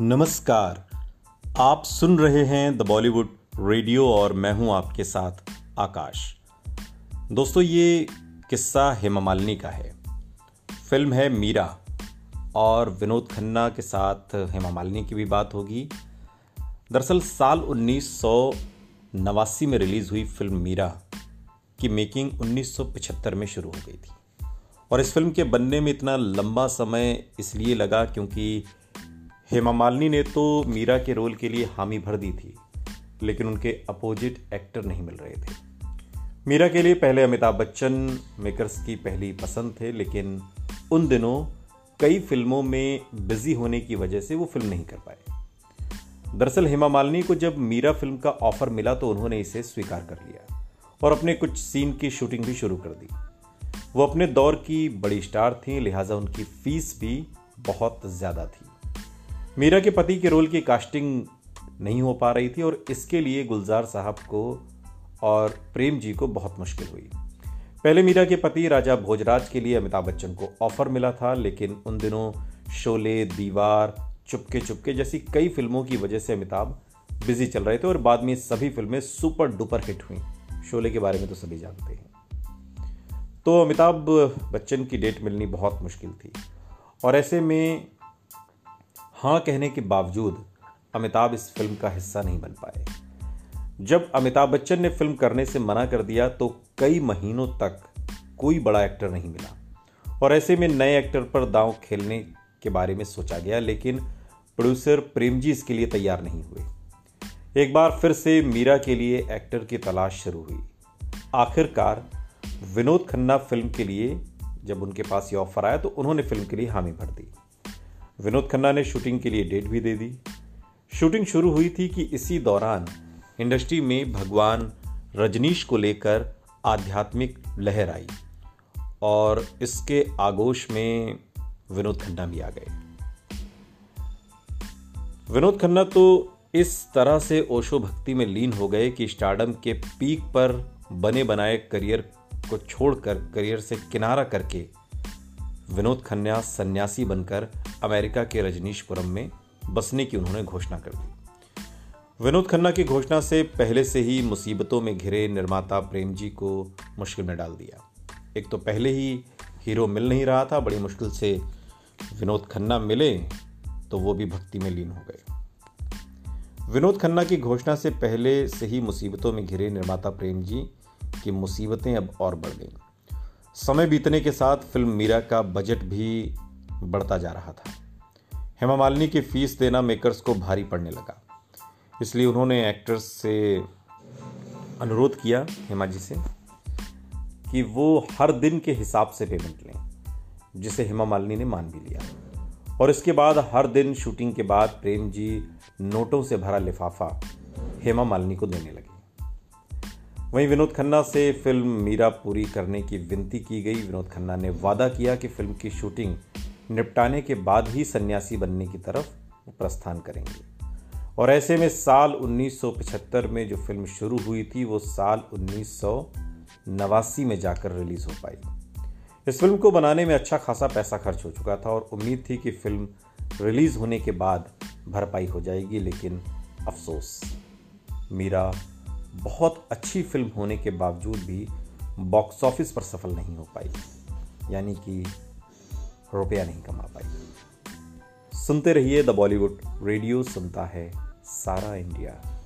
नमस्कार। आप सुन रहे हैं द बॉलीवुड रेडियो और मैं हूँ आपके साथ आकाश। दोस्तों, ये किस्सा हेमा मालिनी का है। फ़िल्म है मीरा और विनोद खन्ना के साथ हेमा मालिनी की भी बात होगी। दरअसल, साल उन्नीस नवासी में रिलीज़ हुई फ़िल्म मीरा की मेकिंग 1975 में शुरू हो गई थी। और इस फ़िल्म के बनने में इतना लंबा समय इसलिए लगा क्योंकि हेमा मालिनी ने तो मीरा के रोल के लिए हामी भर दी थी, लेकिन उनके अपोजिट एक्टर नहीं मिल रहे थे। मीरा के लिए पहले अमिताभ बच्चन मेकर्स की पहली पसंद थे, लेकिन उन दिनों कई फ़िल्मों में बिज़ी होने की वजह से वो फ़िल्म नहीं कर पाए। दरअसल हेमा मालिनी को जब मीरा फ़िल्म का ऑफ़र मिला तो उन्होंने इसे स्वीकार कर लिया और अपने कुछ सीन की शूटिंग भी शुरू कर दी। वो अपने दौर की बड़ी स्टार थी, लिहाजा उनकी फ़ीस भी बहुत ज़्यादा थी। मीरा के पति के रोल की कास्टिंग नहीं हो पा रही थी और इसके लिए गुलजार साहब को और प्रेम जी को बहुत मुश्किल हुई। पहले मीरा के पति राजा भोजराज के लिए अमिताभ बच्चन को ऑफ़र मिला था, लेकिन उन दिनों शोले, दीवार, चुपके चुपके जैसी कई फ़िल्मों की वजह से अमिताभ बिज़ी चल रहे थे और बाद में सभी फ़िल्में सुपर डुपर हिट हुई। शोले के बारे में तो सभी जानते हैं। तो अमिताभ बच्चन की डेट मिलनी बहुत मुश्किल थी। और ऐसे में हाँ कहने के बावजूद, अमिताभ इस फ़िल्म का हिस्सा नहीं बन पाए। जब अमिताभ बच्चन ने फ़िल्म करने से मना कर दिया तो कई महीनों तक कोई बड़ा एक्टर नहीं मिला। और ऐसे में नए एक्टर पर दांव खेलने के बारे में सोचा गया, लेकिन प्रोड्यूसर प्रेम जी इसके लिए तैयार नहीं हुए। एक बार फिर से मीरा के लिए एक्टर की तलाश शुरू हुई। आखिरकार विनोद खन्ना फ़िल्म के लिए, जब उनके पास ये ऑफ़र आया तो उन्होंने फ़िल्म के लिए हामी भर दी। विनोद खन्ना ने शूटिंग के लिए डेट भी दे दी। शूटिंग शुरू हुई थी कि इसी दौरान इंडस्ट्री में भगवान रजनीश को लेकर आध्यात्मिक लहर आई और इसके आगोश में विनोद खन्ना भी आ गए। विनोद खन्ना तो इस तरह से ओशो भक्ति में लीन हो गए कि स्टार्डम के पीक पर बने बनाए करियर को छोड़कर, करियर से किनारा करके विनोद खन्ना सन्यासी बनकर अमेरिका के रजनीशपुरम में बसने की उन्होंने घोषणा कर दी। विनोद खन्ना की घोषणा से पहले से ही मुसीबतों में घिरे निर्माता प्रेम जी को मुश्किल में डाल दिया। एक तो पहले ही हीरो मिल नहीं रहा था, बड़ी मुश्किल से विनोद खन्ना मिले तो वो भी भक्ति में लीन हो गए। विनोद खन्ना की घोषणा से पहले से ही मुसीबतों में घिरे निर्माता प्रेम जी की मुसीबतें अब और बढ़ गईं। समय बीतने के साथ फ़िल्म मीरा का बजट भी बढ़ता जा रहा था। हेमा मालिनी की फ़ीस देना मेकर्स को भारी पड़ने लगा। इसलिए उन्होंने एक्टर्स से अनुरोध किया, हेमा जी से, कि वो हर दिन के हिसाब से पेमेंट लें, जिसे हेमा मालिनी ने मान भी लिया। और इसके बाद हर दिन शूटिंग के बाद प्रेम जी नोटों से भरा लिफाफा हेमा मालिनी को देने लगे। वहीं विनोद खन्ना से फ़िल्म मीरा पूरी करने की विनती की गई। विनोद खन्ना ने वादा किया कि फ़िल्म की शूटिंग निपटाने के बाद ही सन्यासी बनने की तरफ़ प्रस्थान करेंगे। और ऐसे में साल 1975 में जो फ़िल्म शुरू हुई थी, वो साल उन्नीस सौ नवासी में जाकर रिलीज़ हो पाई। इस फ़िल्म को बनाने में अच्छा खासा पैसा खर्च हो चुका था और उम्मीद थी कि फ़िल्म रिलीज़ होने के बाद भरपाई हो जाएगी, लेकिन अफसोस, मीरा बहुत अच्छी फ़िल्म होने के बावजूद भी बॉक्स ऑफ़िस पर सफल नहीं हो पाई। यानी कि रुपया नहीं कमा पाई। सुनते रहिए द बॉलीवुड रेडियो सुनता है सारा इंडिया।